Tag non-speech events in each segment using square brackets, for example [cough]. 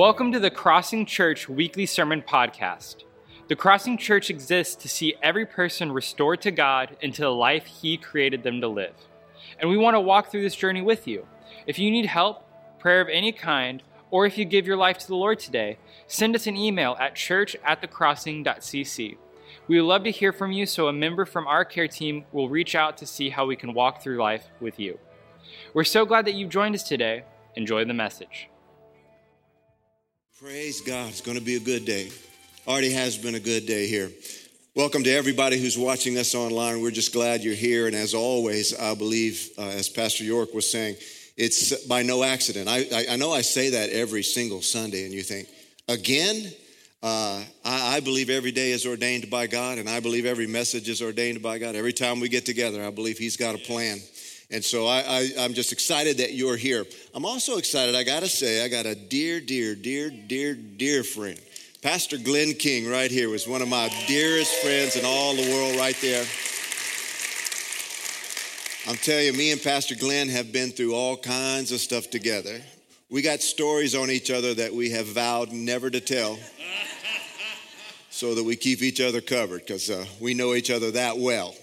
Welcome to the Crossing Church Weekly Sermon Podcast. The Crossing Church exists to see every person restored to God into the life He created them to live. And we want to walk through this journey with you. If you need help, prayer of any kind, or if you give your life to the Lord today, send us an email at church at thecrossing.cc. We would love to hear from you, so a member from our care team will reach out to see how we can walk through life with you. We're so glad that you've joined us today. Enjoy the message. Praise God. It's going to be a good day. Already has been a good day here. Welcome to everybody who's watching us online. We're just glad you're here. And as always, I believe, uh, as Pastor York was saying, it's by no accident. I, I, I, know I say that every single Sunday, and you think, again? Uh, I, I believe every day is ordained by God, and I believe every message is ordained by God. Every time we get together, I believe He's got a plan. And so I, I, am just excited that you're here. I'm also excited, I gotta say, I got a dear, dear, dear, dear, dear friend. Pastor Glenn King, right here, was one of my dearest friends in all the world, right there. I'm telling you, me and Pastor Glenn have been through all kinds of stuff together. We got stories on each other that we have vowed never to tell so that we keep each other covered because uh, we know each other that well.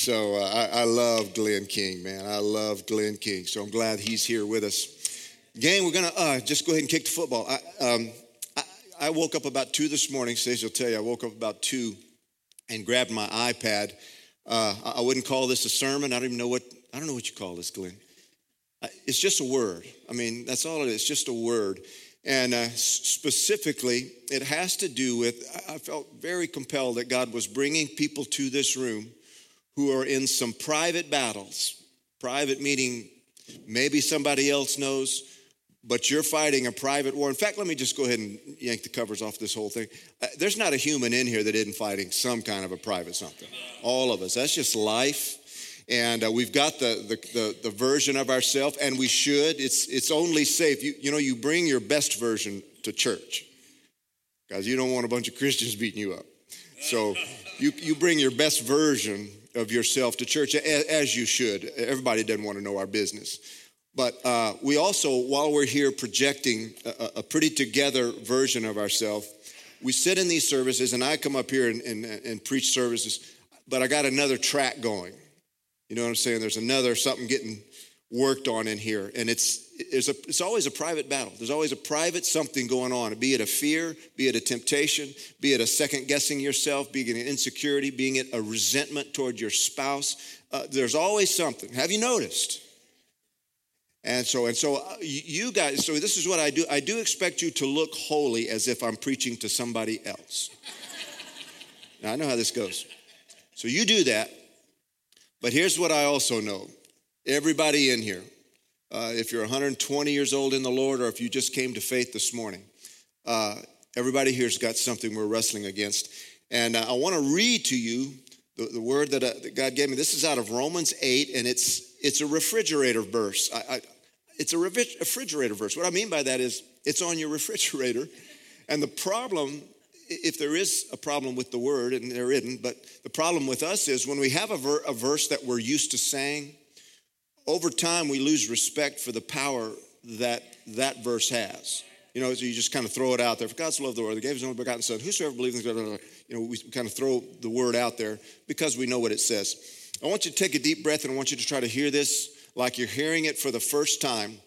So uh, I, I, love Glenn King, man. I love Glenn King. So I'm glad he's here with us. Gang, we're going to uh, just go ahead and kick the football. I, um, I, I, woke up about 2 this morning. Sage will tell you, I woke up about 2 and grabbed my iPad. Uh, I wouldn't call this a sermon. I don't even know what, I don't know what you call this, Glenn. It's just a word. I mean, that's all it is, just a word. And uh, specifically, it has to do with, I felt very compelled that God was bringing people to this room who are in some private battles. Private meaning maybe somebody else knows, but you're fighting a private war. In fact, let me just go ahead and yank the covers off this whole thing. Uh, there's not a human in here that isn't fighting some kind of a private something. All of us. That's just life. And uh, we've got the, the, the, the version of ourselves, and we should. It's, it's only safe. You, you know, you bring your best version to church because you don't want a bunch of Christians beating you up. So you, you bring your best version of yourself to church, as you should. Everybody doesn't want to know our business. But uh, we also, while we're here projecting a, a pretty together version of ourselves, we sit in these services, and I come up here and, and, and preach services, but I got another track going. You know what I'm saying? There's another something getting worked on in here. And it's, it's, a, it's always a private battle. There's always a private something going on, be it a fear, be it a temptation, be it a second guessing yourself, be it an insecurity, being it a resentment toward your spouse. Uh, there's always something. Have you noticed? And so, and so uh, you guys, so this is what I do. I do expect you to look holy as if I'm preaching to somebody else. now, I know how this goes. So you do that. But here's what I also know Everybody in here, uh, if you're 120 years old in the Lord or if you just came to faith this morning, uh, everybody here's got something we're wrestling against. And uh, I want to read to you the, the word that, uh, that, God gave me. This is out of Romans 8, and it's, it's a refrigerator verse. I, I, it's a refrigerator verse. What I mean by that is it's on your refrigerator. And the problem if there is a problem with the word, and there isn't, but the problem with us is when we have a, ver- a verse that we're used to saying, over time we lose respect for the power that that verse has. You know, so you just kind of throw it out there. For God so loved the world, He gave His only begotten Son. Whosoever believes in God, you know, we kind of throw the word out there because we know what it says. I want you to take a deep breath and I want you to try to hear this like you're hearing it for the first time.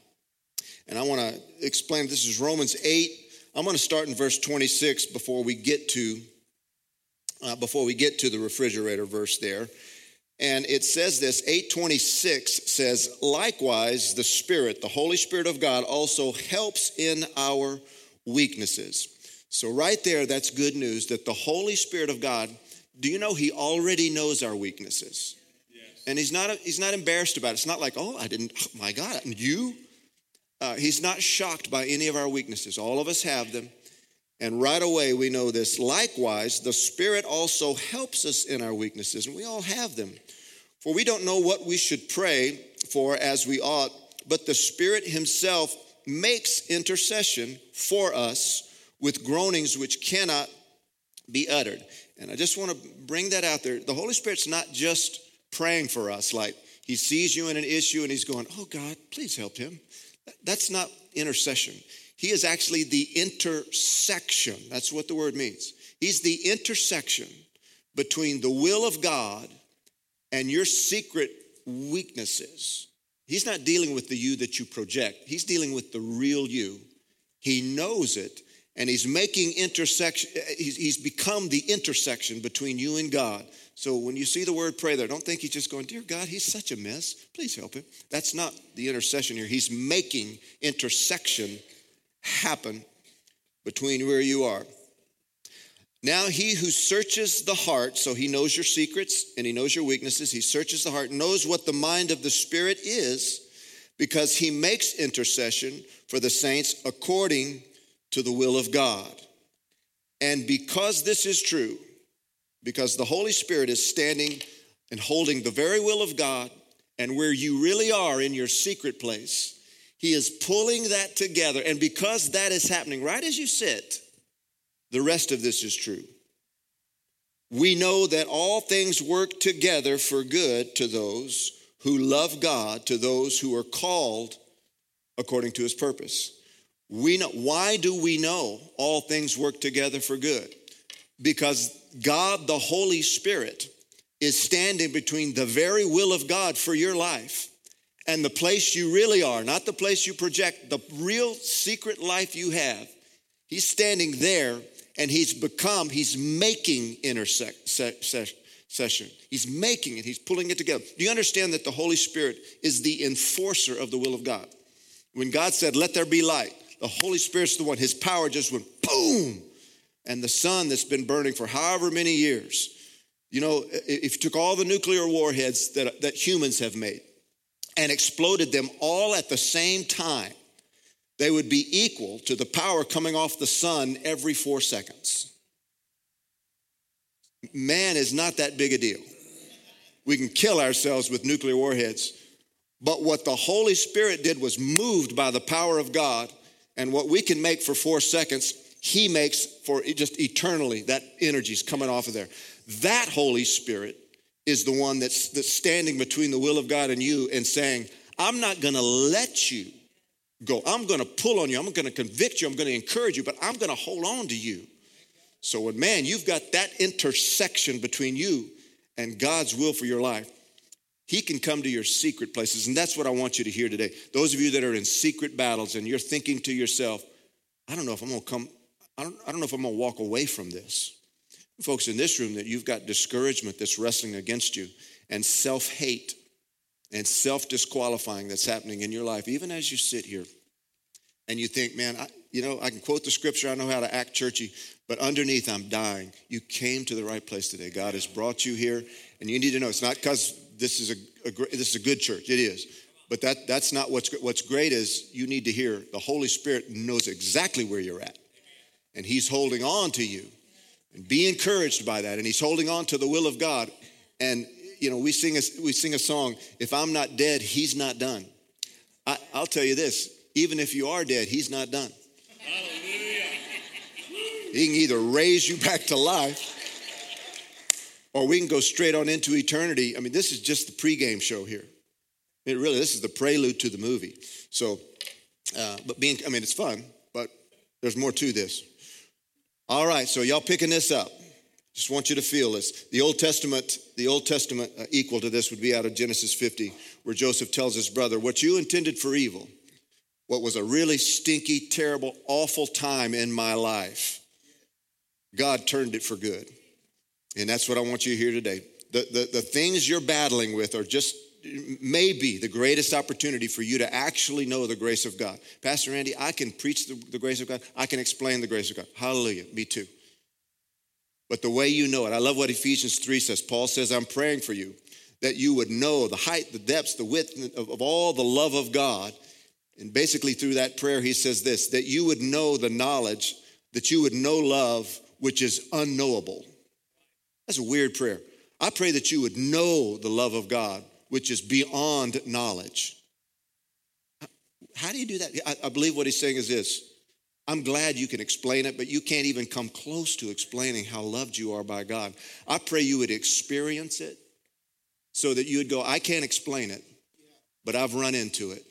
And I want to explain this is Romans 8. I'm going to start in verse 26 before we get to uh, before we get to the refrigerator verse there. And it says this 826 says, likewise, the Spirit, the Holy Spirit of God, also helps in our weaknesses. So, right there, that's good news that the Holy Spirit of God, do you know He already knows our weaknesses? Yes. And he's not, he's not embarrassed about it. It's not like, oh, I didn't, oh my God, you? Uh, he's not shocked by any of our weaknesses. All of us have them. And right away, we know this. Likewise, the Spirit also helps us in our weaknesses, and we all have them. For we don't know what we should pray for as we ought, but the Spirit Himself makes intercession for us with groanings which cannot be uttered. And I just want to bring that out there. The Holy Spirit's not just praying for us, like He sees you in an issue and He's going, Oh God, please help him. That's not intercession. He is actually the intersection. That's what the word means. He's the intersection between the will of God and your secret weaknesses. He's not dealing with the you that you project, He's dealing with the real you. He knows it, and He's making intersection, he's, become the intersection between you and God. So when you see the word pray there, don't think He's just going, Dear God, He's such a mess. Please help Him. That's not the intercession here. He's making intersection happen between where you are. Now, he who searches the heart, so he knows your secrets and he knows your weaknesses, he searches the heart, knows what the mind of the Spirit is, because he makes intercession for the saints according to the will of God. And because this is true, because the Holy Spirit is standing and holding the very will of God, and where you really are in your secret place, he is pulling that together. And because that is happening right as you sit, the rest of this is true. We know that all things work together for good to those who love God, to those who are called according to his purpose. We know why do we know all things work together for good? Because God the Holy Spirit is standing between the very will of God for your life and the place you really are, not the place you project, the real secret life you have. He's standing there and he's become, he's making intercession. He's making it, he's pulling it together. Do you understand that the Holy Spirit is the enforcer of the will of God? When God said, Let there be light, the Holy Spirit's the one, his power just went boom. And the sun that's been burning for however many years, you know, if you took all the nuclear warheads that, that humans have made and exploded them all at the same time, they would be equal to the power coming off the sun every four seconds. Man is not that big a deal. We can kill ourselves with nuclear warheads. But what the Holy Spirit did was moved by the power of God. And what we can make for four seconds, He makes for just eternally. That energy is coming off of there. That Holy Spirit is the one that's, that's standing between the will of God and you and saying, I'm not going to let you go. I'm going to pull on you. I'm going to convict you. I'm going to encourage you, but I'm going to hold on to you. So, when man, you've got that intersection between you and God's will for your life, He can come to your secret places. And that's what I want you to hear today. Those of you that are in secret battles and you're thinking to yourself, I don't know if I'm going to come, I don't, I don't know if I'm going to walk away from this. Folks in this room, that you've got discouragement that's wrestling against you and self hate and self disqualifying that's happening in your life, even as you sit here and you think, man, I, you know, I can quote the scripture, I know how to act churchy, but underneath I'm dying. You came to the right place today. God has brought you here, and you need to know it's not because this is a, a this is a good church. It is. But that, that's not what's what's great is you need to hear the Holy Spirit knows exactly where you're at. And He's holding on to you. And be encouraged by that. And He's holding on to the will of God. And you know, we sing a, we sing a song, if I'm not dead, he's not done. I, will tell you this, even if you are dead, he's not done. Hallelujah. He can either raise you back to life or we can go straight on into eternity. I mean, this is just the pregame show here. It really, this is the prelude to the movie. So, uh, but being, I mean, it's fun, but there's more to this. All right, so y'all picking this up. Just want you to feel this. The Old Testament, the Old Testament uh, equal to this would be out of Genesis 50, where Joseph tells his brother, What you intended for evil, what was a really stinky, terrible, awful time in my life, God turned it for good. And that's what I want you to hear today. The, the, the things you're battling with are just maybe the greatest opportunity for you to actually know the grace of God. Pastor Andy, I can preach the, the grace of God, I can explain the grace of God. Hallelujah. Me too but the way you know it. I love what Ephesians 3 says. Paul says, I'm praying for you that you would know the height, the depths, the width of, of all the love of God. And basically, through that prayer, he says this that you would know the knowledge, that you would know love, which is unknowable. That's a weird prayer. I pray that you would know the love of God, which is beyond knowledge. How do you do that? I, I believe what he's saying is this I'm glad you can explain it, but you can't even come close to explaining how loved you are by God. I pray you would experience it so that you would go, I can't explain it, but I've run into it.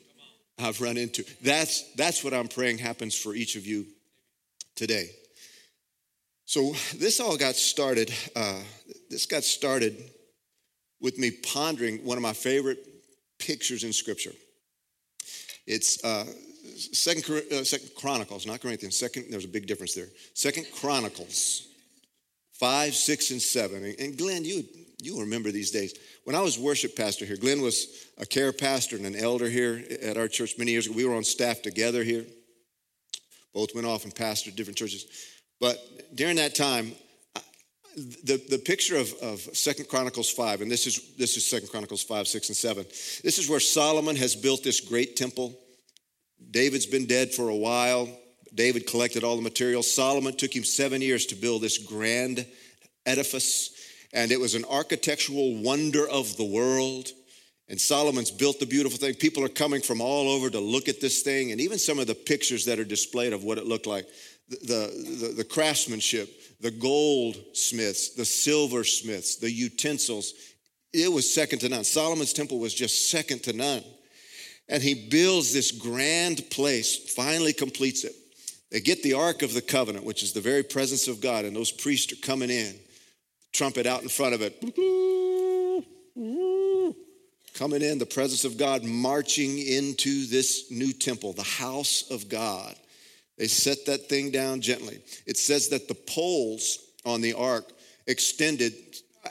I've run into. That's, that's what I'm praying happens for each of you today. So this all got started. Uh, this got started with me pondering one of my favorite pictures in Scripture. It's uh, Second, uh, Second Chronicles, not Corinthians. Second, there's a big difference there. Second Chronicles, five, six, and seven. And Glenn, you you remember these days. When I was worship pastor here, Glenn was a care pastor and an elder here at our church many years ago. We were on staff together here. Both went off and pastored different churches. But during that time, the, the picture of, of Second Chronicles 5, and this is this is Second Chronicles 5, 6, and 7. This is where Solomon has built this great temple. David's been dead for a while. David collected all the materials. Solomon took him seven years to build this grand edifice and it was an architectural wonder of the world. And Solomon's built the beautiful thing. People are coming from all over to look at this thing, and even some of the pictures that are displayed of what it looked like the, the, the craftsmanship, the goldsmiths, the silversmiths, the utensils. It was second to none. Solomon's temple was just second to none. And he builds this grand place, finally completes it. They get the Ark of the Covenant, which is the very presence of God, and those priests are coming in trumpet out in front of it. Coming in, the presence of God marching into this new temple, the house of God. They set that thing down gently. It says that the poles on the ark extended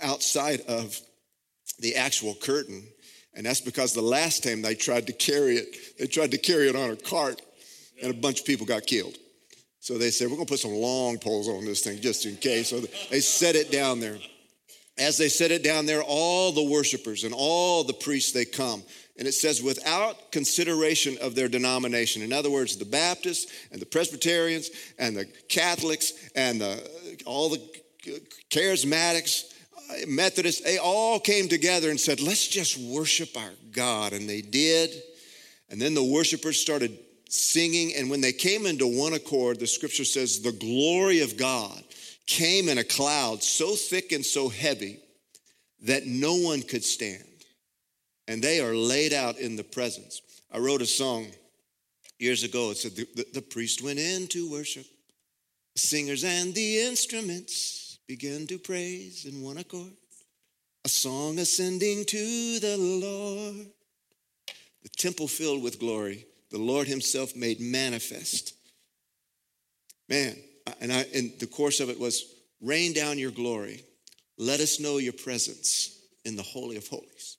outside of the actual curtain. And that's because the last time they tried to carry it, they tried to carry it on a cart, and a bunch of people got killed. So they said, We're going to put some long poles on this thing just in case. So they set it down there. As they set it down there, all the worshipers and all the priests, they come. And it says, without consideration of their denomination. In other words, the Baptists and the Presbyterians and the Catholics and the, all the charismatics, uh, Methodists, they all came together and said, let's just worship our God. And they did. And then the worshipers started singing, and when they came into one accord, the scripture says, the glory of God came in a cloud so thick and so heavy that no one could stand. And they are laid out in the presence. I wrote a song years ago. It said, The, the, the priest went in to worship, the singers and the instruments began to praise in one accord. A song ascending to the Lord. The temple filled with glory the Lord Himself made manifest. Man, and, I, and the course of it was rain down your glory. Let us know your presence in the Holy of Holies.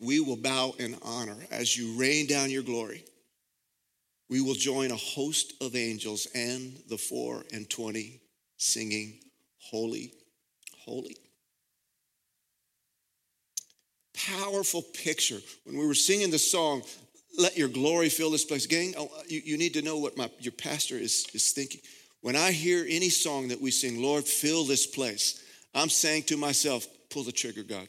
We will bow in honor as you rain down your glory. We will join a host of angels and the four and twenty singing, Holy, Holy powerful picture. When we were singing the song, Let Your Glory Fill This Place. Gang, oh, you, you need to know what my, your pastor is, is thinking. When I hear any song that we sing, Lord, fill this place, I'm saying to myself, pull the trigger, God.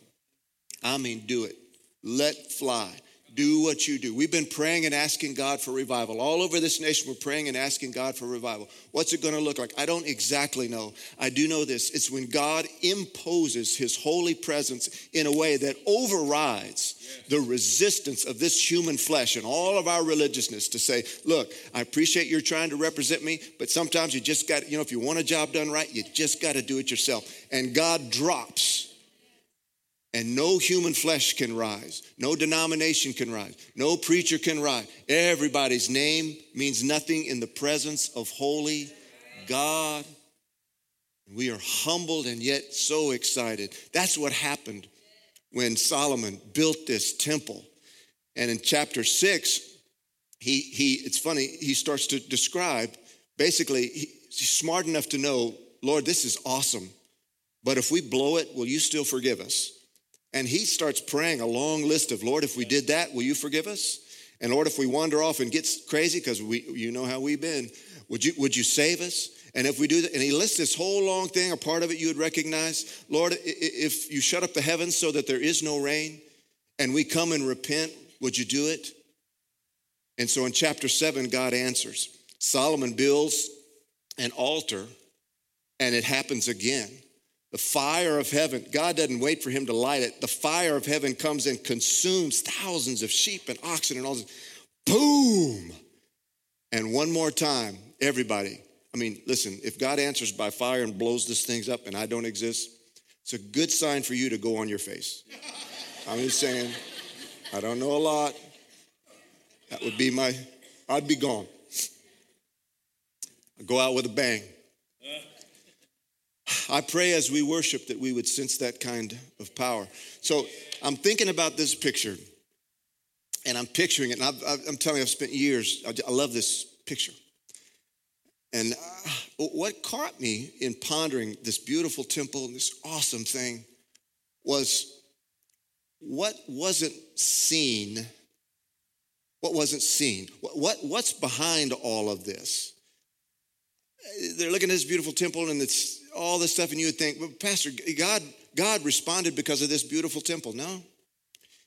I mean, do it. Let fly do what you do. We've been praying and asking God for revival. All over this nation, we're praying and asking God for revival. What's it going to look like? I don't exactly know. I do know this it's when God imposes his holy presence in a way that overrides the resistance of this human flesh and all of our religiousness to say, look, I appreciate you're trying to represent me, but sometimes you just got, you know, if you want a job done right, you just got to do it yourself. And God drops and no human flesh can rise. No denomination can rise. No preacher can rise. Everybody's name means nothing in the presence of holy God. We are humbled and yet so excited. That's what happened when Solomon built this temple. And in chapter six, he, he it's funny, he starts to describe basically, he's smart enough to know, Lord, this is awesome. But if we blow it, will you still forgive us? And he starts praying a long list of, Lord, if we did that, will you forgive us? And Lord, if we wander off and get crazy, because we you know how we've been, would you would you save us? And if we do that, and he lists this whole long thing, a part of it you would recognize, Lord, if you shut up the heavens so that there is no rain, and we come and repent, would you do it? And so in chapter seven, God answers. Solomon builds an altar, and it happens again. The fire of heaven, God doesn't wait for him to light it. The fire of heaven comes and consumes thousands of sheep and oxen and all this. Boom! And one more time, everybody. I mean, listen, if God answers by fire and blows this things up and I don't exist, it's a good sign for you to go on your face. I'm just saying, I don't know a lot. That would be my, I'd be gone. I'd go out with a bang. I pray as we worship that we would sense that kind of power. So I'm thinking about this picture, and I'm picturing it, and i am telling you, I've spent years, I love this picture. And uh, what caught me in pondering this beautiful temple and this awesome thing was what wasn't seen. What wasn't seen? What, what, what's behind all of this? They're looking at this beautiful temple and it's all this stuff, and you would think, well, Pastor, God, God responded because of this beautiful temple. No.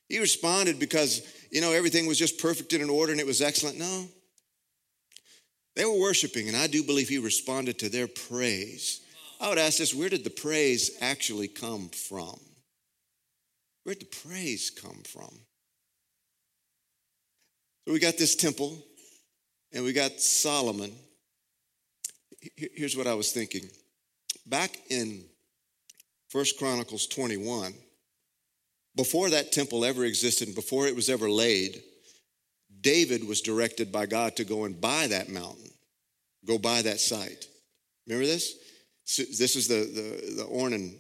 He responded because, you know, everything was just perfect in order and it was excellent. No. They were worshiping, and I do believe he responded to their praise. I would ask this where did the praise actually come from? Where did the praise come from? So we got this temple, and we got Solomon. Here's what I was thinking. Back in First Chronicles 21, before that temple ever existed, before it was ever laid, David was directed by God to go and buy that mountain, go buy that site. Remember this? This is the, the, the Ornan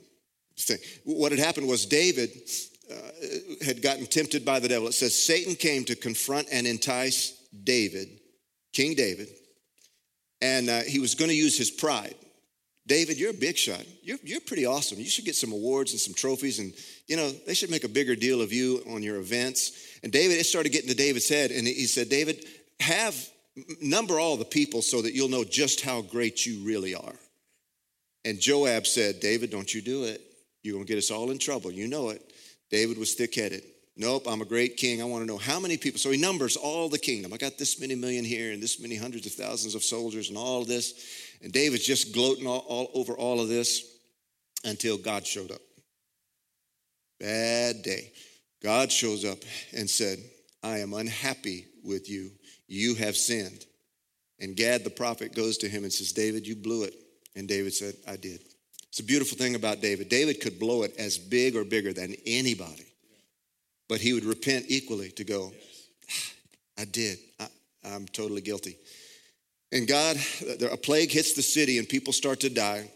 thing. What had happened was David uh, had gotten tempted by the devil. It says Satan came to confront and entice David, King David, and uh, he was going to use his pride. David, you're a big shot. You're, you're pretty awesome. You should get some awards and some trophies, and you know they should make a bigger deal of you on your events. And David, it started getting to David's head, and he said, David, have number all the people so that you'll know just how great you really are. And Joab said, David, don't you do it. You're gonna get us all in trouble. You know it. David was thick headed. Nope, I'm a great king. I want to know how many people. So he numbers all the kingdom. I got this many million here and this many hundreds of thousands of soldiers and all this. And David's just gloating all, all over all of this until God showed up. Bad day. God shows up and said, I am unhappy with you. You have sinned. And Gad the prophet goes to him and says, David, you blew it. And David said, I did. It's a beautiful thing about David. David could blow it as big or bigger than anybody, but he would repent equally to go, ah, I did. I, I'm totally guilty. And God, a plague hits the city and people start to die.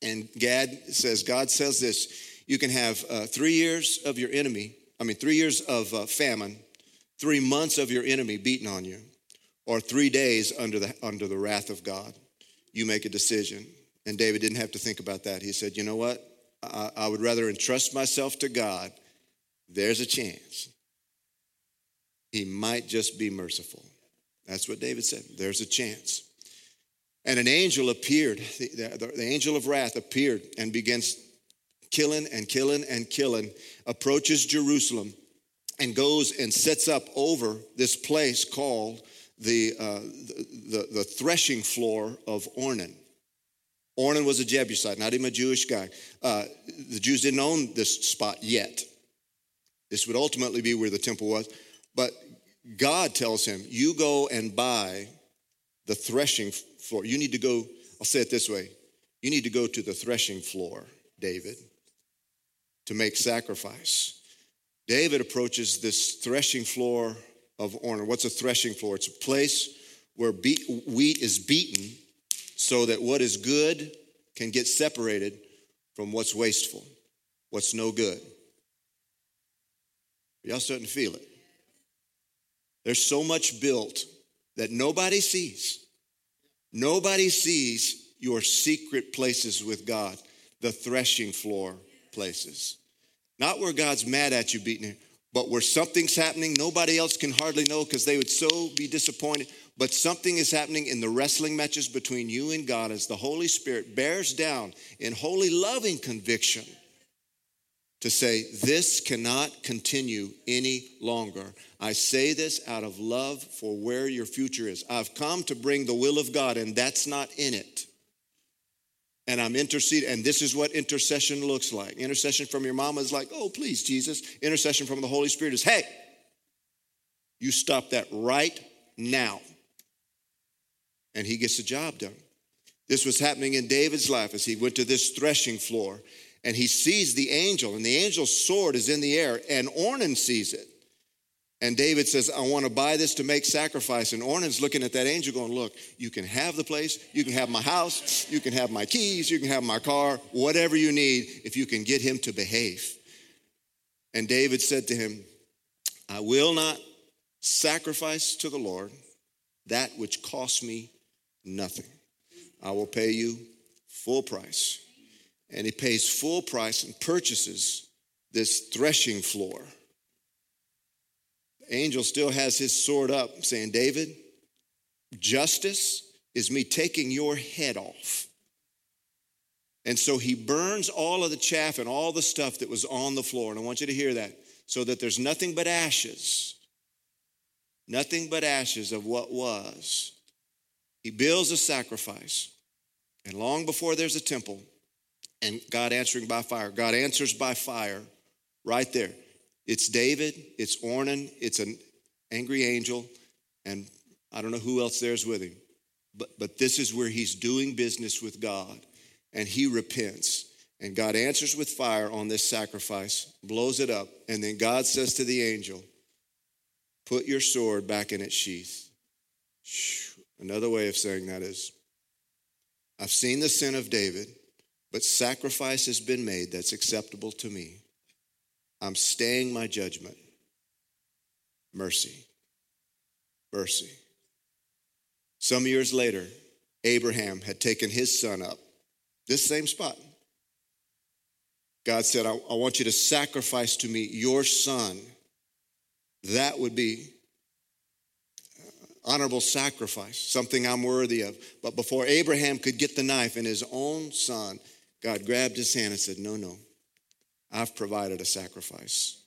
And Gad says, God says this you can have uh, three years of your enemy, I mean, three years of uh, famine, three months of your enemy beaten on you, or three days under the, under the wrath of God. You make a decision. And David didn't have to think about that. He said, You know what? I, I would rather entrust myself to God. There's a chance. He might just be merciful. That's what David said. There's a chance. And an angel appeared, the, the, the, angel of wrath appeared and begins killing and killing and killing, approaches Jerusalem and goes and sets up over this place called the, uh, the, the, threshing floor of Ornan. Ornan was a Jebusite, not even a Jewish guy. Uh, the Jews didn't own this spot yet. This would ultimately be where the temple was. But God tells him, You go and buy the threshing floor. You need to go, I'll say it this way you need to go to the threshing floor, David, to make sacrifice. David approaches this threshing floor of Ornan. What's a threshing floor? It's a place where wheat is beaten so that what is good can get separated from what's wasteful, what's no good. Y'all starting to feel it? There's so much built that nobody sees. Nobody sees your secret places with God, the threshing floor places. Not where God's mad at you beating you, but where something's happening nobody else can hardly know because they would so be disappointed. But something is happening in the wrestling matches between you and God as the Holy Spirit bears down in holy, loving conviction to say, This cannot continue any longer. I say this out of love for where your future is. I've come to bring the will of God, and that's not in it. and I'm interceding. And this is what intercession looks like. Intercession from your mama is like, oh, please, Jesus. Intercession from the Holy Spirit is, hey, you stop that right now. And he gets the job done. This was happening in David's life as he went to this threshing floor and he sees the angel, and the angel's sword is in the air, and Ornan sees it. And David says, I want to buy this to make sacrifice. And Ornan's looking at that angel going, Look, you can have the place, you can have my house, you can have my keys, you can have my car, whatever you need, if you can get him to behave. And David said to him, I will not sacrifice to the Lord that which costs me nothing. I will pay you full price. And he pays full price and purchases this threshing floor The angel still has his sword up, saying, David, justice is me taking your head off. And so he burns all of the chaff and all the stuff that was on the floor. And I want you to hear that so that there's nothing but ashes, nothing but ashes of what was. He builds a sacrifice. And long before there's a temple, and God answering by fire, God answers by fire right there. It's David, it's Ornan, it's an angry angel, and I don't know who else there's with him. But, but this is where he's doing business with God, and he repents. And God answers with fire on this sacrifice, blows it up, and then God says to the angel, Put your sword back in its sheath. Another way of saying that is, I've seen the sin of David, but sacrifice has been made that's acceptable to me. I'm staying my judgment. Mercy. Mercy. Some years later, Abraham had taken his son up, this same spot. God said, I, I, want you to sacrifice to me your son. That would be uh, honorable sacrifice, something I'm worthy of. But before Abraham could get the knife in his own son, God grabbed his hand and said, No, no. I've provided a sacrifice.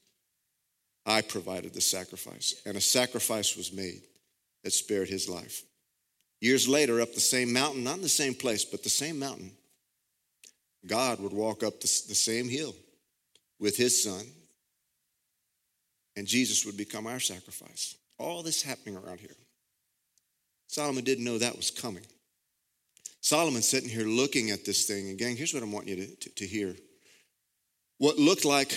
I provided the sacrifice, and a sacrifice was made that spared his life. Years later, up the same mountain, not in the same place, but the same mountain, God would walk up the, the same hill with his son, and Jesus would become our sacrifice. All this happening around here. Solomon didn't know that was coming. Solomon's sitting here looking at this thing, and gang, here's what I'm wanting you to, to, to hear what looked like,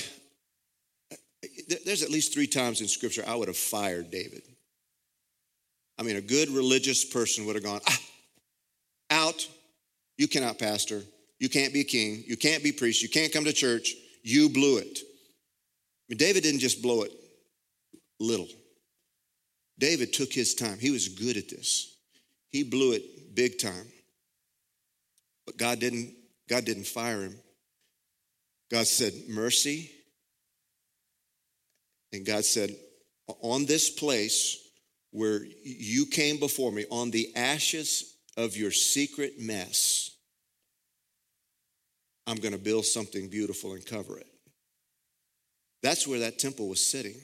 there's at least three times in scripture I would have fired David. I mean, a good religious person would have gone, ah, out, you cannot pastor, you can't be king, you can't be priest, you can't come to church, you blew it. I mean, David didn't just blow it little. David took his time. He was good at this. He blew it big time. But God didn't God didn't fire him. God said, Mercy. And God said, On this place where you came before me, on the ashes of your secret mess, I'm going to build something beautiful and cover it. That's where that temple was sitting.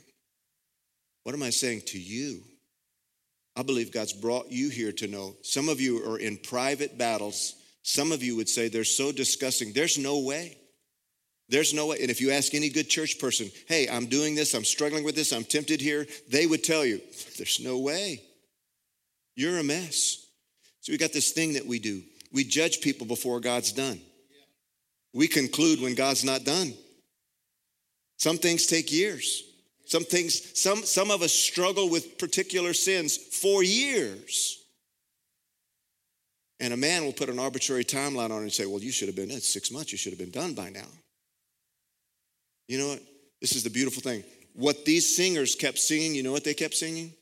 What am I saying to you? I believe God's brought you here to know. Some of you are in private battles. Some of you would say they're so disgusting. There's no way. There's no way. And if you ask any good church person, hey, I'm doing this, I'm struggling with this, I'm tempted here, they would tell you, there's no way. You're a mess. So we got this thing that we do. We judge people before God's done. We conclude when God's not done. Some things take years. Some things, some, some of us struggle with particular sins for years. And a man will put an arbitrary timeline on it and say, well, you should have been, it's six months, you should have been done by now. You know what? This is the beautiful thing. What these singers kept singing, you know what they kept singing?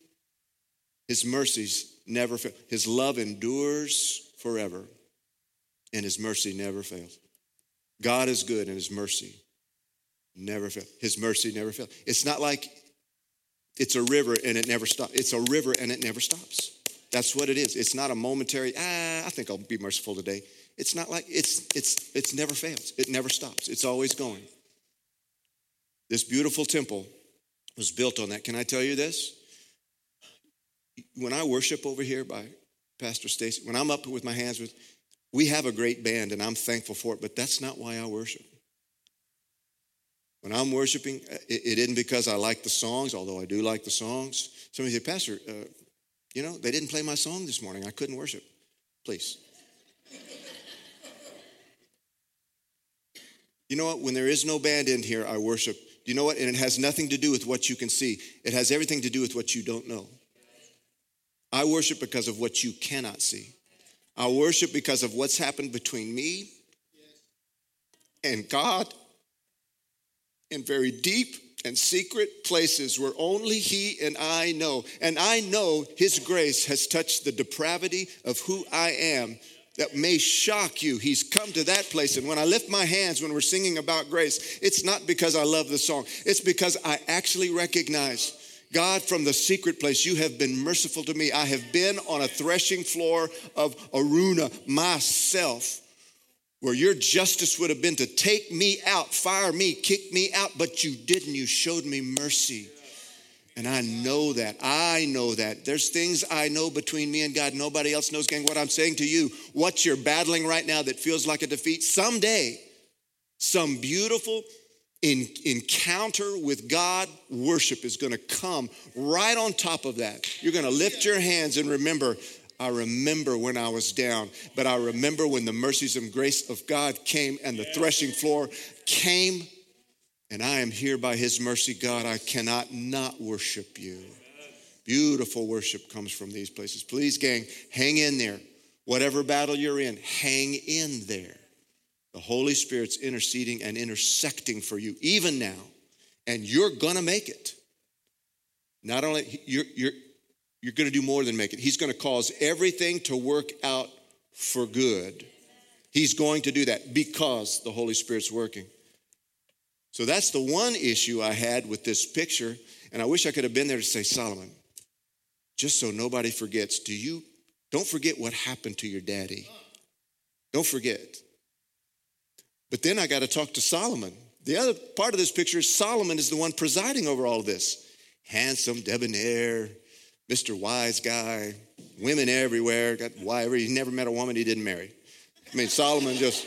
His mercies never fail. His love endures forever, and his mercy never fails. God is good, and his mercy never fails. His mercy never fails. It's not like it's a river and it never stops. It's a river and it never stops. That's what it is. It's not a momentary, ah, I think I'll be merciful today. It's not like it's it's it's never fails. It never stops. It's always going. This beautiful temple was built on that. Can I tell you this? When I worship over here by Pastor Stacy, when I'm up with my hands with, We have a great band and I'm thankful for it, but that's not why I worship. When I'm worshiping, it, it isn't because I like the songs, although I do like the songs. Somebody say, Pastor, uh, you know, they didn't play my song this morning. I couldn't worship. Please. you know what? When there is no band in here, I worship. You know what? And it has nothing to do with what you can see, it has everything to do with what you don't know. I worship because of what you cannot see. I worship because of what's happened between me and God in very deep and secret places where only He and I know. And I know His grace has touched the depravity of who I am that may shock you. He's come to that place. And when I lift my hands when we're singing about grace, it's not because I love the song, it's because I actually recognize. God, from the secret place, you have been merciful to me. I have been on a threshing floor of Araunah myself where your justice would have been to take me out, fire me, kick me out, but you didn't. You showed me mercy. And I know that. I know that. There's things I know between me and God. Nobody else knows, gang. What I'm saying to you, what you're battling right now that feels like a defeat, someday, some beautiful in, encounter with God, worship is going to come right on top of that. You're going to lift your hands and remember, I remember when I was down, but I remember when the mercies and grace of God came and the threshing floor came, and I am here by His mercy, God. I cannot not worship you. Beautiful worship comes from these places. Please, gang, hang in there. Whatever battle you're in, hang in there. The Holy Spirit's interceding and intersecting for you, even now, and you're gonna make it. Not only you're, you're you're going to do more than make it. He's going to cause everything to work out for good. He's going to do that because the Holy Spirit's working. So that's the one issue I had with this picture. And I wish I could have been there to say, Solomon, just so nobody forgets, do you, don't forget what happened to your daddy. Don't forget. But then I got to talk to Solomon. The other part of this picture is Solomon is the one presiding over all this. Handsome, debonair, Mr. Wise Guy, women everywhere, got whatever. He never met a woman he didn't marry. I mean, Solomon just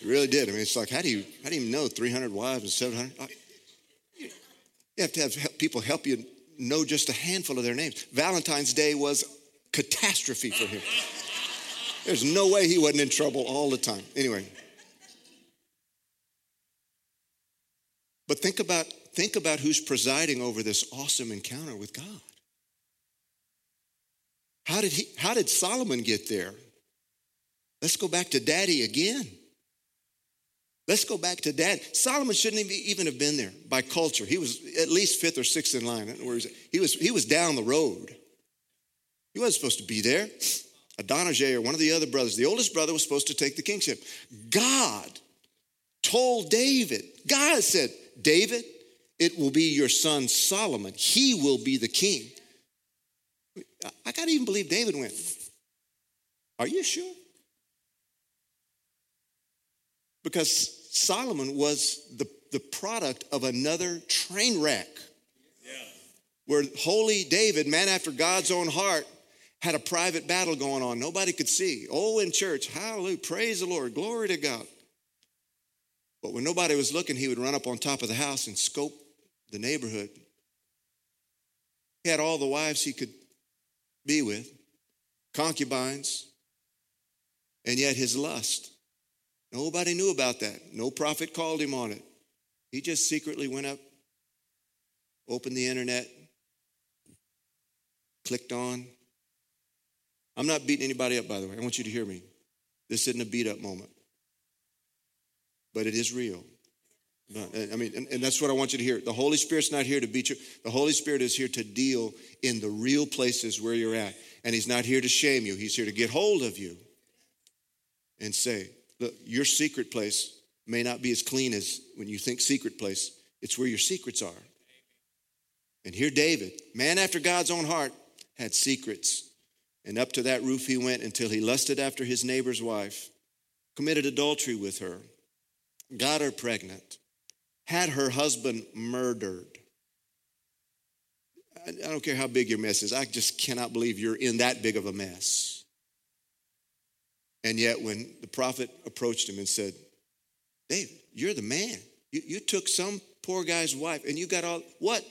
he really did. I mean, it's like, how do you how do you know 300 wives and 700? Uh, you have to have people help you know just a handful of their names. Valentine's Day was catastrophe for him. There's no way he wasn't in trouble all the time. Anyway. But think about think about who's presiding over this awesome encounter with God. How did, he, how did Solomon get there? Let's go back to daddy again. Let's go back to dad. Solomon shouldn't even have been there by culture. He was at least fifth or sixth in line. He was, he was down the road. He wasn't supposed to be there. Adonijah or one of the other brothers, the oldest brother was supposed to take the kingship. God told David, God said, David, it will be your son Solomon. He will be the king. I got to even believe David went, Are you sure? Because Solomon was the, the product of another train wreck. Yeah. Where holy David, man after God's own heart, had a private battle going on. Nobody could see. Oh, in church, hallelujah, praise the Lord, glory to God. But when nobody was looking, he would run up on top of the house and scope the neighborhood. He had all the wives he could be with, concubines, and yet his lust. Nobody knew about that. No prophet called him on it. He just secretly went up, opened the internet, clicked on. I'm not beating anybody up, by the way. I want you to hear me. This isn't a beat up moment, but it is real. I mean, and, and, that's what I want you to hear. The Holy Spirit's not here to beat you. The Holy Spirit is here to deal in the real places where you're at. And He's not here to shame you, He's here to get hold of you and say, Look, your secret place may not be as clean as when you think secret place, it's where your secrets are. And here, David, man after God's own heart, had secrets. And up to that roof he went until he lusted after his neighbor's wife, committed adultery with her, got her pregnant had her husband murdered. I don't care how big your mess is, I just cannot believe you're in that big of a mess. And yet, when the prophet approached him and said, David, you're the man. You, you took some poor guy's wife and you got all, what?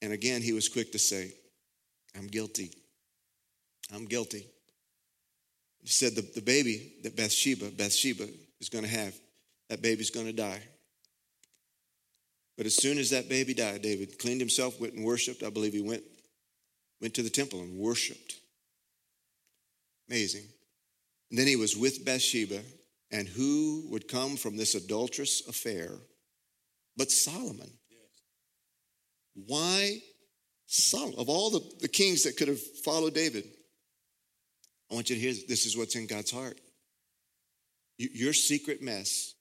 And again, he was quick to say, I'm guilty. I'm guilty. He said, the, the baby that Bathsheba, Bathsheba is going to have, that baby's going to die. But as soon as that baby died, David cleaned himself, went and worshiped. I believe he went, went to the temple and worshiped. Amazing. And then he was with Bathsheba, and who would come from this adulterous affair but Solomon? Why Solomon? Of all the, the kings that could have followed David, I want you to hear this is what's in God's heart. Your secret mess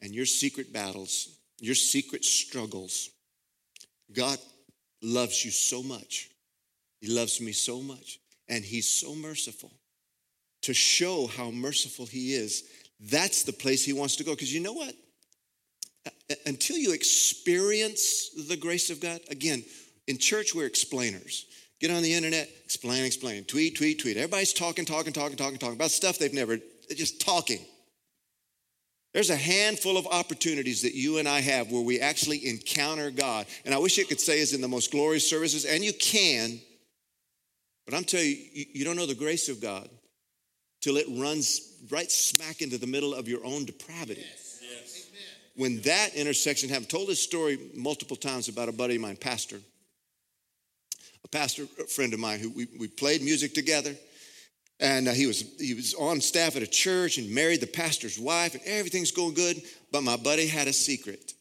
and your secret battles, your secret struggles, God loves you so much. He loves me so much. And He's so merciful to show how merciful He is. That's the place He wants to go. Because you know what? Uh, uh, until you experience the grace of God, again, in church, we're explainers. Get on the internet, explain, explain, tweet, tweet, tweet. Everybody's talking, talking, talking, talking, talking about stuff they've never, they're just talking. There's a handful of opportunities that you and I have where we actually encounter God. And I wish it could say is in the most glorious services, and you can, but I'm telling you, you don't know the grace of God till it runs right smack into the middle of your own depravity. Yes. Yes. When that intersection happened, told this story multiple times about a buddy of mine, pastor a pastor a friend of mine who we, we played music together. And uh, he, was, he was on staff at a church and married the pastor's wife, and everything's going good. But my buddy had a secret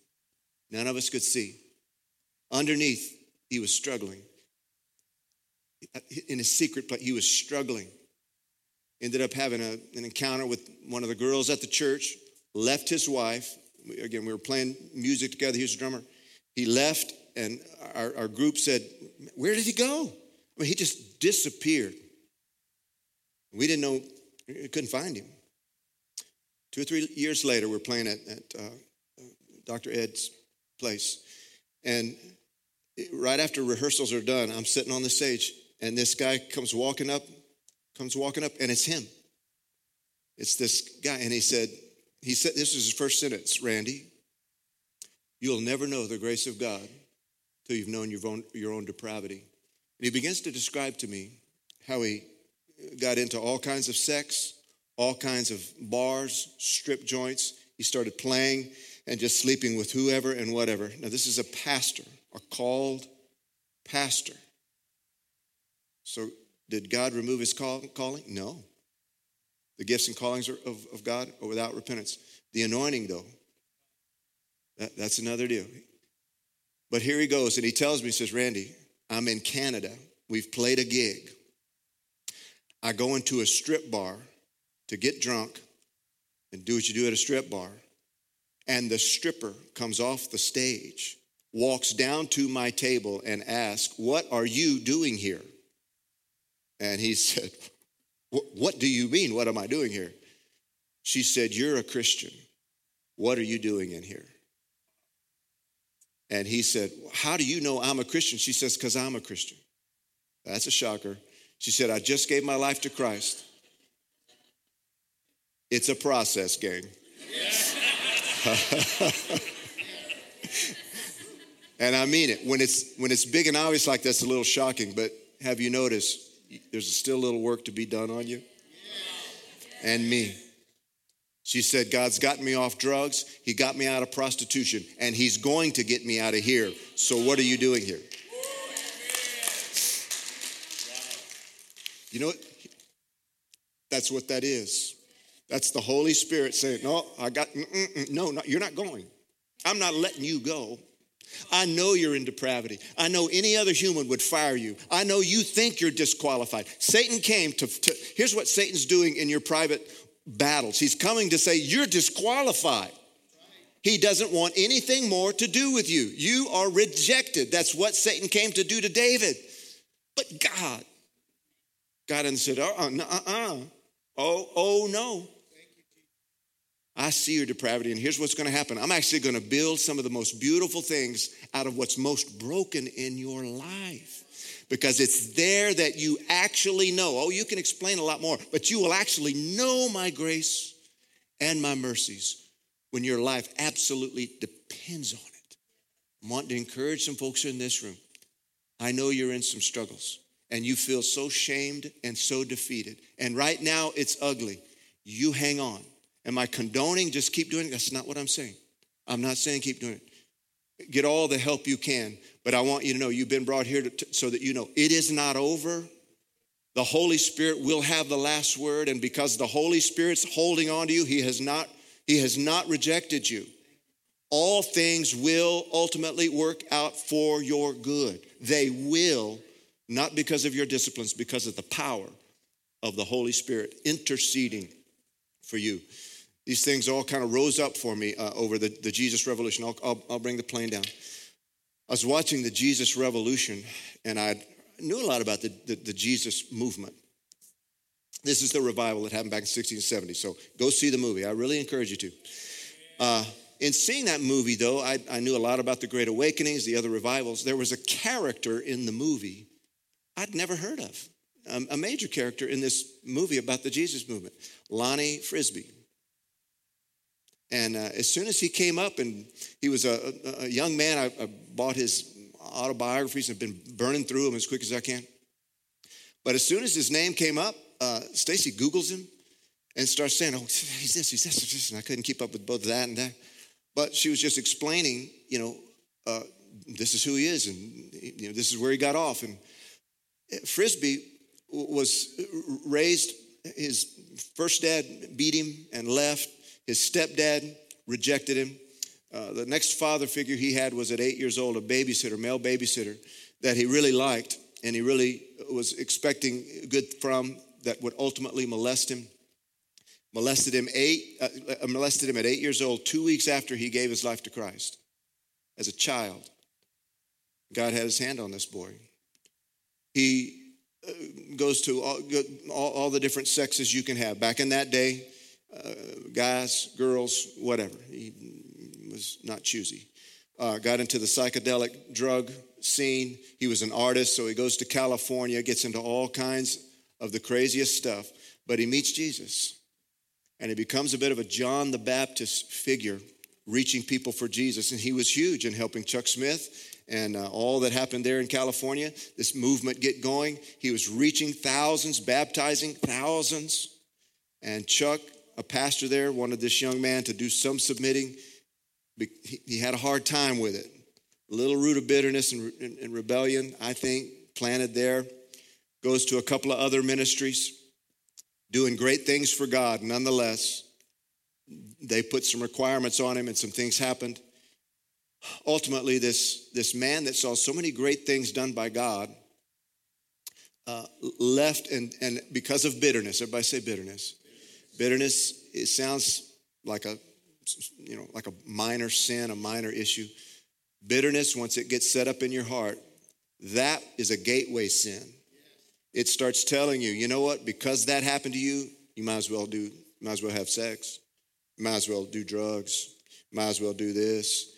none of us could see. Underneath, he was struggling. In his secret place, he was struggling. Ended up having a, an encounter with one of the girls at the church, left his wife. Again, we were playing music together. He was a drummer. He left, and our, our group said, Where did he go? I mean, he just disappeared. We didn't know, we couldn't find him. Two or three years later, we're playing at, at uh, Dr. Ed's place. And right after rehearsals are done, I'm sitting on the stage, and this guy comes walking up, comes walking up, and it's him. It's this guy. And he said, he said, this is his first sentence, Randy. You'll never know the grace of God till you've known your own, your own depravity. And he begins to describe to me how he got into all kinds of sex, all kinds of bars, strip joints. He started playing and just sleeping with whoever and whatever. Now, this is a pastor, a called pastor. So, did God remove his call, calling? No. The gifts and callings of, of God are without repentance. The anointing, though, that, that's another deal. But here he goes, and he tells me, he says, Randy, I'm in Canada. We've played a gig. I go into a strip bar to get drunk and do what you do at a strip bar. And the stripper comes off the stage, walks down to my table, and asks, What are you doing here? And he [laughs] said, What do you mean? What am I doing here? She said, You're a Christian. What are you doing in here? And he said, How do you know I'm a Christian? She says, Because I'm a Christian. That's a shocker. She said, I just gave my life to Christ. It's a process, gang. [laughs] and I mean it. When it's when it's big and obvious like that's a little shocking, but have you noticed there's still a little work to be done on you? And me. She said, God's gotten me off drugs. He got me out of prostitution, and He's going to get me out of here. So, what are you doing here? You know? That's what that is. That's the Holy Spirit saying, No, I got, mm, mm, mm, no, no, you're not going. I'm not letting you go. I know you're in depravity. I know any other human would fire you. I know you think you're disqualified. Satan came to, to here's what Satan's doing in your private battles. He's coming to say, You're disqualified. He doesn't want anything more to do with you. You are rejected. That's what Satan came to do to David. But God, God and said, uh uh-uh, uh, uh, oh, oh no. I see your depravity, and here's what's to happen. I'm actually to build some of the most beautiful things out of what's most broken in your life. Because it's there that you actually know. Oh, you can explain a lot more, but you will actually know my grace and my mercies when your life absolutely depends on it. I want to encourage some folks in this room. I know you're in some struggles and you feel so shamed and so defeated. And right now it's ugly. You hang on. Am I condoning just keep doing it? That's not what I'm saying. I'm not saying keep doing it. Get all the help you can, but I want you to know you've been brought here to, so that you know it is not over. The Holy Spirit will have the last word, and because the Holy Spirit's holding on to you, He has not, He has not rejected you. All things will ultimately work out for your good. They will, not because of your disciplines, because of the power of the Holy Spirit interceding for you. These things all kind of rose up for me uh, over the, the Jesus Revolution. I'll, I'll, I'll bring the plane down. I was watching the Jesus Revolution, and I knew a lot about the, the, the Jesus movement. This is the revival that happened back in 1670. So go see the movie. I really encourage you to. Uh, in seeing that movie, though, I, I, knew a lot about the Great Awakenings, the other revivals. There was a character in the movie I'd never heard of, um, a major character in this movie about the Jesus movement, Lonnie Frisbee. And uh, as soon as he came up, and he was a, a, a young man, I, I, bought his autobiographies and have been burning through them as quick as I can. But as soon as his name came up, uh, Stacy Googles him and starts saying, "Oh, he's this, he's this, he's this," and I couldn't keep up with both that and that. But she was just explaining, you know, uh, this is who he is, and you know, this is where he got off. And Frisbee was raised. His first dad beat him and left. His stepdad rejected him. Uh, the next father figure he had was at eight years old, a babysitter, male babysitter, that he really liked and he really was expecting good from that would ultimately molest him. Molested him eight, uh, uh, molested him at eight years old, two weeks after he gave his life to Christ. As a child, God had his hand on this boy. He uh, goes to all, all, the different sexes you can have. Back in that day, uh, guys, girls, whatever. He was not choosy. Uh, got into the psychedelic drug scene. He was an artist, so he goes to California, gets into all kinds of the craziest stuff, but he meets Jesus. And he becomes a bit of a John the Baptist figure, reaching people for Jesus. And he was huge in helping Chuck Smith and uh, all that happened there in California, this movement get going. He was reaching thousands, baptizing thousands. And Chuck a pastor there wanted this young man to do some submitting. He had a hard time with it. A little root of bitterness and, and rebellion, I think, planted there. Goes to a couple of other ministries, doing great things for God. Nonetheless, they put some requirements on him and some things happened. Ultimately, this, this man that saw so many great things done by God uh, left, and, and because of bitterness, everybody say bitterness Bitterness, it sounds like a you know, like a minor sin, a minor issue. Bitterness, once it gets set up in your heart, that is a gateway sin. It starts telling you, you know what, because that happened to you, you might as well do, might as well have sex, might as well do drugs, might as well do this.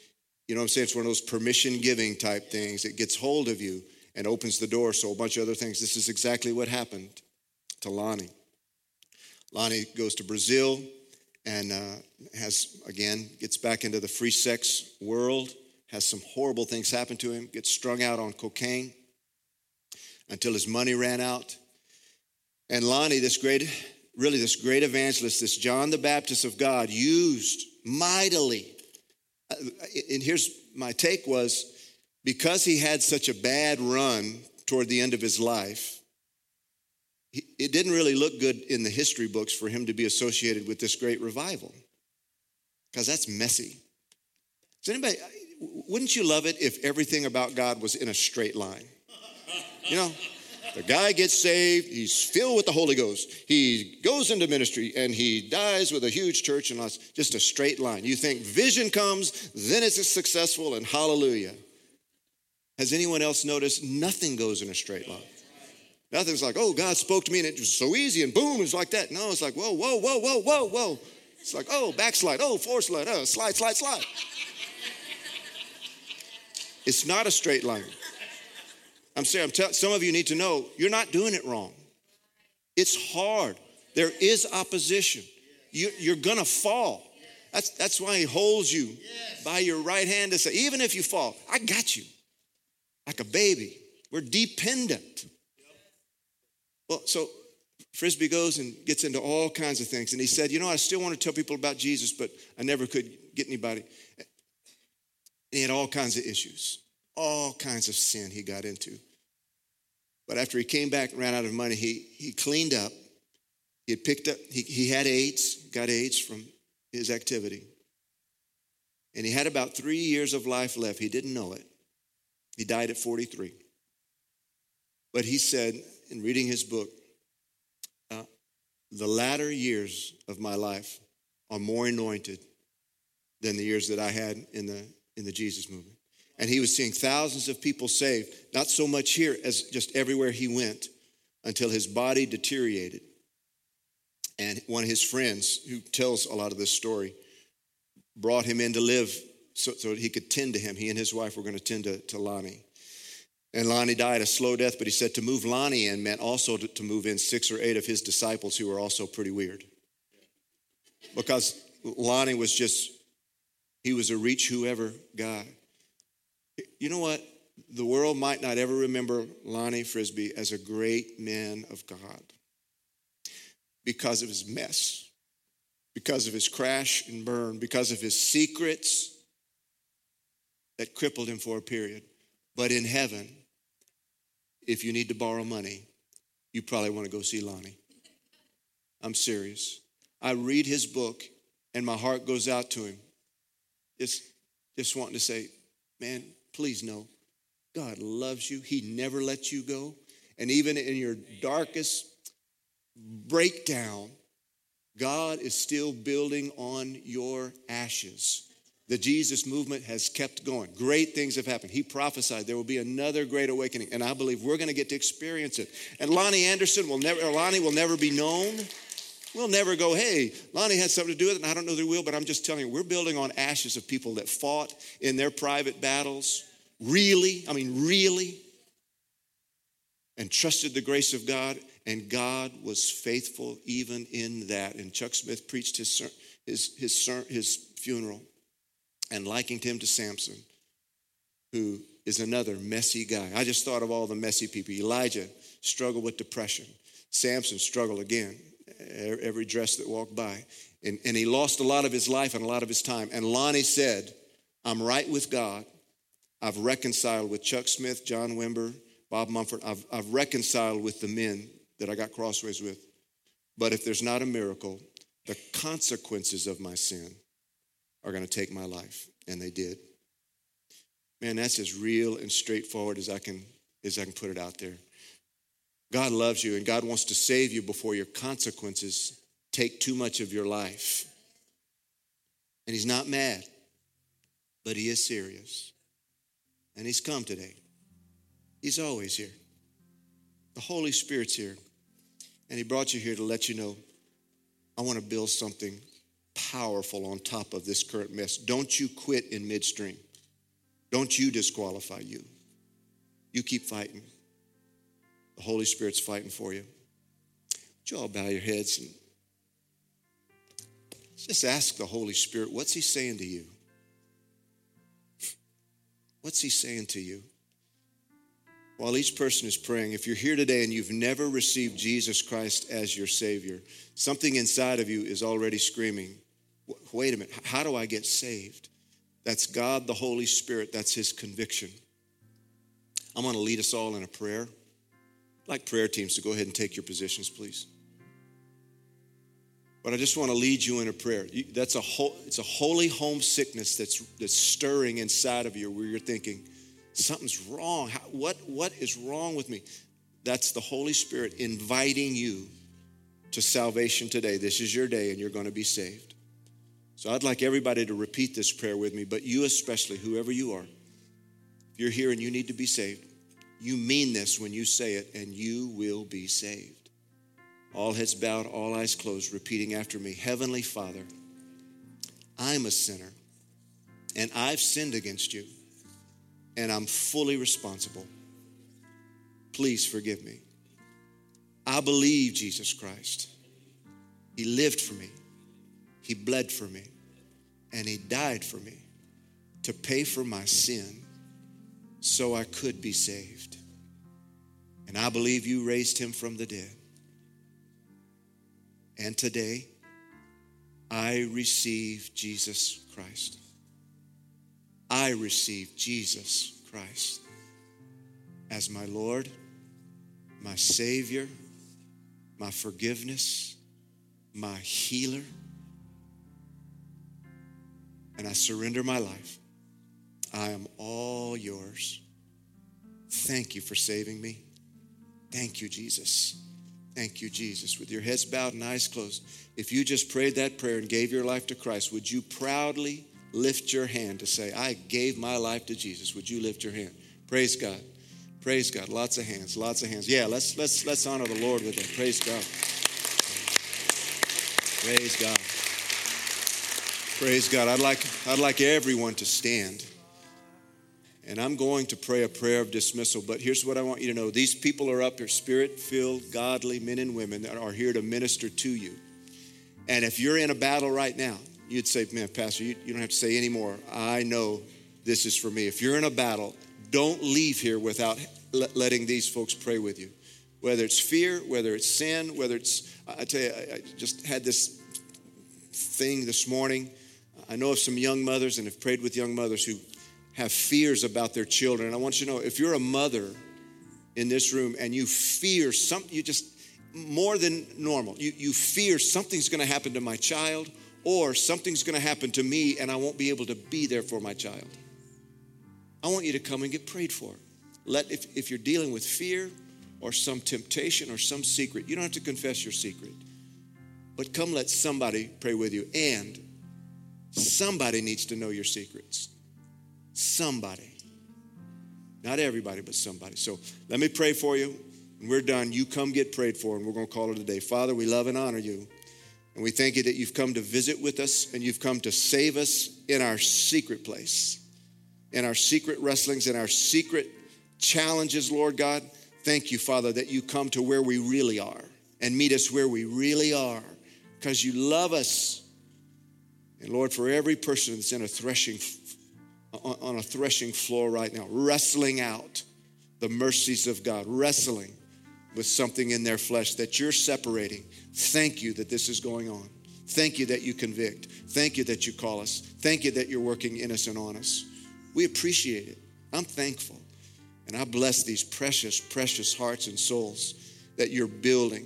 You know what I'm saying? It's one of those permission giving type things. It gets hold of you and opens the door. So a bunch of other things. This is exactly what happened to Lonnie. Lonnie goes to Brazil and uh, has, again, gets back into the free sex world, has some horrible things happen to him, gets strung out on cocaine until his money ran out. And Lonnie, this great, really this great evangelist, this John the Baptist of God, used mightily. Uh, and here's my take was because he had such a bad run toward the end of his life, it didn't really look good in the history books for him to be associated with this great revival because that's messy. Does anybody, wouldn't you love it if everything about God was in a straight line? You know, the guy gets saved, he's filled with the Holy Ghost, he goes into ministry, and he dies with a huge church and just a straight line. You think vision comes, then it's successful, and hallelujah. Has anyone else noticed nothing goes in a straight line? Nothing's like, oh, God spoke to me and it was so easy and boom, it's like that. No, it's like, whoa, whoa, whoa, whoa, whoa, whoa. It's like, oh, backslide, oh, forward slide, oh, slide, slide, slide. It's not a straight line. I'm saying, I'm tell, some of you need to know you're not doing it wrong. It's hard. There is opposition. You, you're gonna fall. That's, that's why he holds you by your right hand to say, even if you fall, I got you. Like a baby. We're dependent. Well, so Frisbee goes and gets into all kinds of things. And he said, You know, I still want to tell people about Jesus, but I never could get anybody. And He had all kinds of issues, all kinds of sin he got into. But after he came back and ran out of money, he, he cleaned up. He had picked up, he, he had AIDS, got AIDS from his activity. And he had about three years of life left. He didn't know it. He died at 43. But he said, in reading his book, uh, the latter years of my life are more anointed than the years that I had in the, in the Jesus movement. And he was seeing thousands of people saved, not so much here as just everywhere he went, until his body deteriorated. And one of his friends, who tells a lot of this story, brought him in to live so, so he could tend to him. He and his wife were going to tend to, Lonnie. And Lonnie died a slow death, but he said to move Lonnie in meant also to, to move in six or eight of his disciples who were also pretty weird. Because Lonnie was just, he was a reach whoever guy. You know what? The world might not ever remember Lonnie Frisbee as a great man of God because of his mess, because of his crash and burn, because of his secrets that crippled him for a period. But in heaven, if you need to borrow money, you probably want to go see Lonnie. I'm serious. I read his book and my heart goes out to him. Just, just wanting to say, man, please know God loves you. He never lets you go. And even in your darkest breakdown, God is still building on your ashes. The Jesus movement has kept going. Great things have happened. He prophesied there will be another great awakening, and I believe we're going to get to experience it. And Lonnie Anderson will never, Lonnie will never be known. We'll never go, hey, Lonnie had something to do with it, and I don't know they will, but I'm just telling you, we're building on ashes of people that fought in their private battles, really, I mean, really, and trusted the grace of God, and God was faithful even in that. And Chuck Smith preached his, his, his, his funeral and likened him to Samson, who is another messy guy. I just thought of all the messy people. Elijah struggled with depression. Samson struggled again, every dress that walked by. And, and he lost a lot of his life and a lot of his time. And Lonnie said, I'm right with God. I've reconciled with Chuck Smith, John Wimber, Bob Mumford. I've, I've reconciled with the men that I got crossways with. But if there's not a miracle, the consequences of my sin are going to take my life. And they did. Man, that's as real and straightforward as I can as I can put it out there. God loves you and God wants to save you before your consequences take too much of your life. And he's not mad, but he is serious. And he's come today. He's always here. The Holy Spirit's here. And he brought you here to let you know I want to build something powerful on top of this current mess. Don't you quit in midstream. Don't you disqualify you. You keep fighting. The Holy Spirit's fighting for you. Would you all bow your heads and just ask the Holy Spirit, what's He saying to you? What's He saying to you? While each person is praying, if you're here today and you've never received Jesus Christ as your Savior, something inside of you is already screaming, wait a minute, how do I get saved? That's God, the Holy Spirit, that's His conviction. I'm to lead us all in a prayer. I'd like prayer teams to go ahead and take your positions, please. But I just want to lead you in a prayer. That's a whole, it's a holy homesickness that's, that's stirring inside of you where you're thinking, something's wrong. How, what, what is wrong with me? That's the Holy Spirit inviting you to salvation today. This is your day and you're going to be saved. So I'd like everybody to repeat this prayer with me, but you especially, whoever you are. If you're here and you need to be saved, you mean this when you say it, and you will be saved. All heads bowed, all eyes closed, repeating after me Heavenly Father, I'm a sinner and I've sinned against you and I'm fully responsible. Please forgive me. I believe Jesus Christ. He lived for me, He bled for me, and He died for me to pay for my sin so I could be saved. And I believe you raised Him from the dead. And today, I receive Jesus Christ. I receive Jesus Christ as my Lord, my Savior, my forgiveness, my healer. And I surrender my life. I am all yours. Thank you for saving me. Thank you, Jesus. Thank you, Jesus. With your heads bowed and eyes closed, if you just prayed that prayer and gave your life to Christ, would you proudly lift your hand to say, I gave my life to Jesus? Would you lift your hand? Praise God. Praise God. Lots of hands, lots of hands. Yeah, let's let's let's honor the Lord with that. Praise God. Praise God. Praise God. I'd like I'd like everyone to stand. And I'm going to pray a prayer of dismissal, but here's what I want you to know. These people are up here, spirit filled, godly men and women that are here to minister to you. And if you're in a battle right now, you'd say, Man, Pastor, you, you don't have to say anymore. I know this is for me. If you're in a battle, don't leave here without letting these folks pray with you. Whether it's fear, whether it's sin, whether it's, I tell you, I just had this thing this morning. I know of some young mothers and have prayed with young mothers who have fears about their children. I want you to know if you're a mother in this room and you fear something, you just more than normal, you, you fear something's to happen to my child or something's to happen to me and I won't be able to be there for my child. I want you to come and get prayed for. Let if, if you're dealing with fear or some temptation or some secret, you don't have to confess your secret. But come let somebody pray with you. And somebody needs to know your secrets. Somebody. Not everybody, but somebody. So let me pray for you. When we're done, you come get prayed for, and we're going to call it a day. Father, we love and honor you. And we thank you that you've come to visit with us and you've come to save us in our secret place, in our secret wrestlings, in our secret challenges, Lord God. Thank you, Father, that you come to where we really are and meet us where we really are because you love us. And Lord, for every person that's in a threshing on a threshing floor right now, wrestling out the mercies of God, wrestling with something in their flesh that you're separating. Thank you that this is going on. Thank you that you convict. Thank you that you call us. Thank you that you're working in us and on us. We appreciate it. I'm thankful. And I bless these precious, precious hearts and souls that you're building.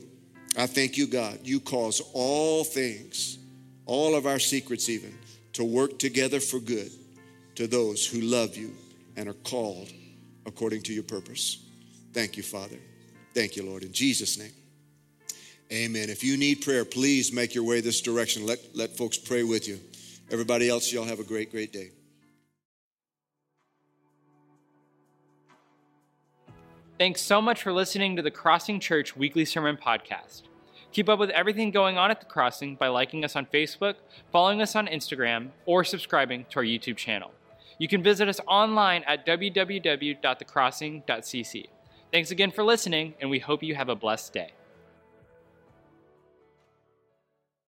I thank you, God. You cause all things, all of our secrets even, to work together for good to those who love you and are called according to your purpose. Thank you, Father. Thank you, Lord. In Jesus' name. Amen. If you need prayer, please make your way this direction. Let, let folks pray with you. Everybody else, y'all have a great, great day. Thanks so much for listening to the Crossing Church Weekly Sermon Podcast. Keep up with everything going on at the Crossing by liking us on Facebook, following us on Instagram, or subscribing to our YouTube channel. You can visit us online at www.thecrossing.cc. Thanks again for listening, and we hope you have a blessed day.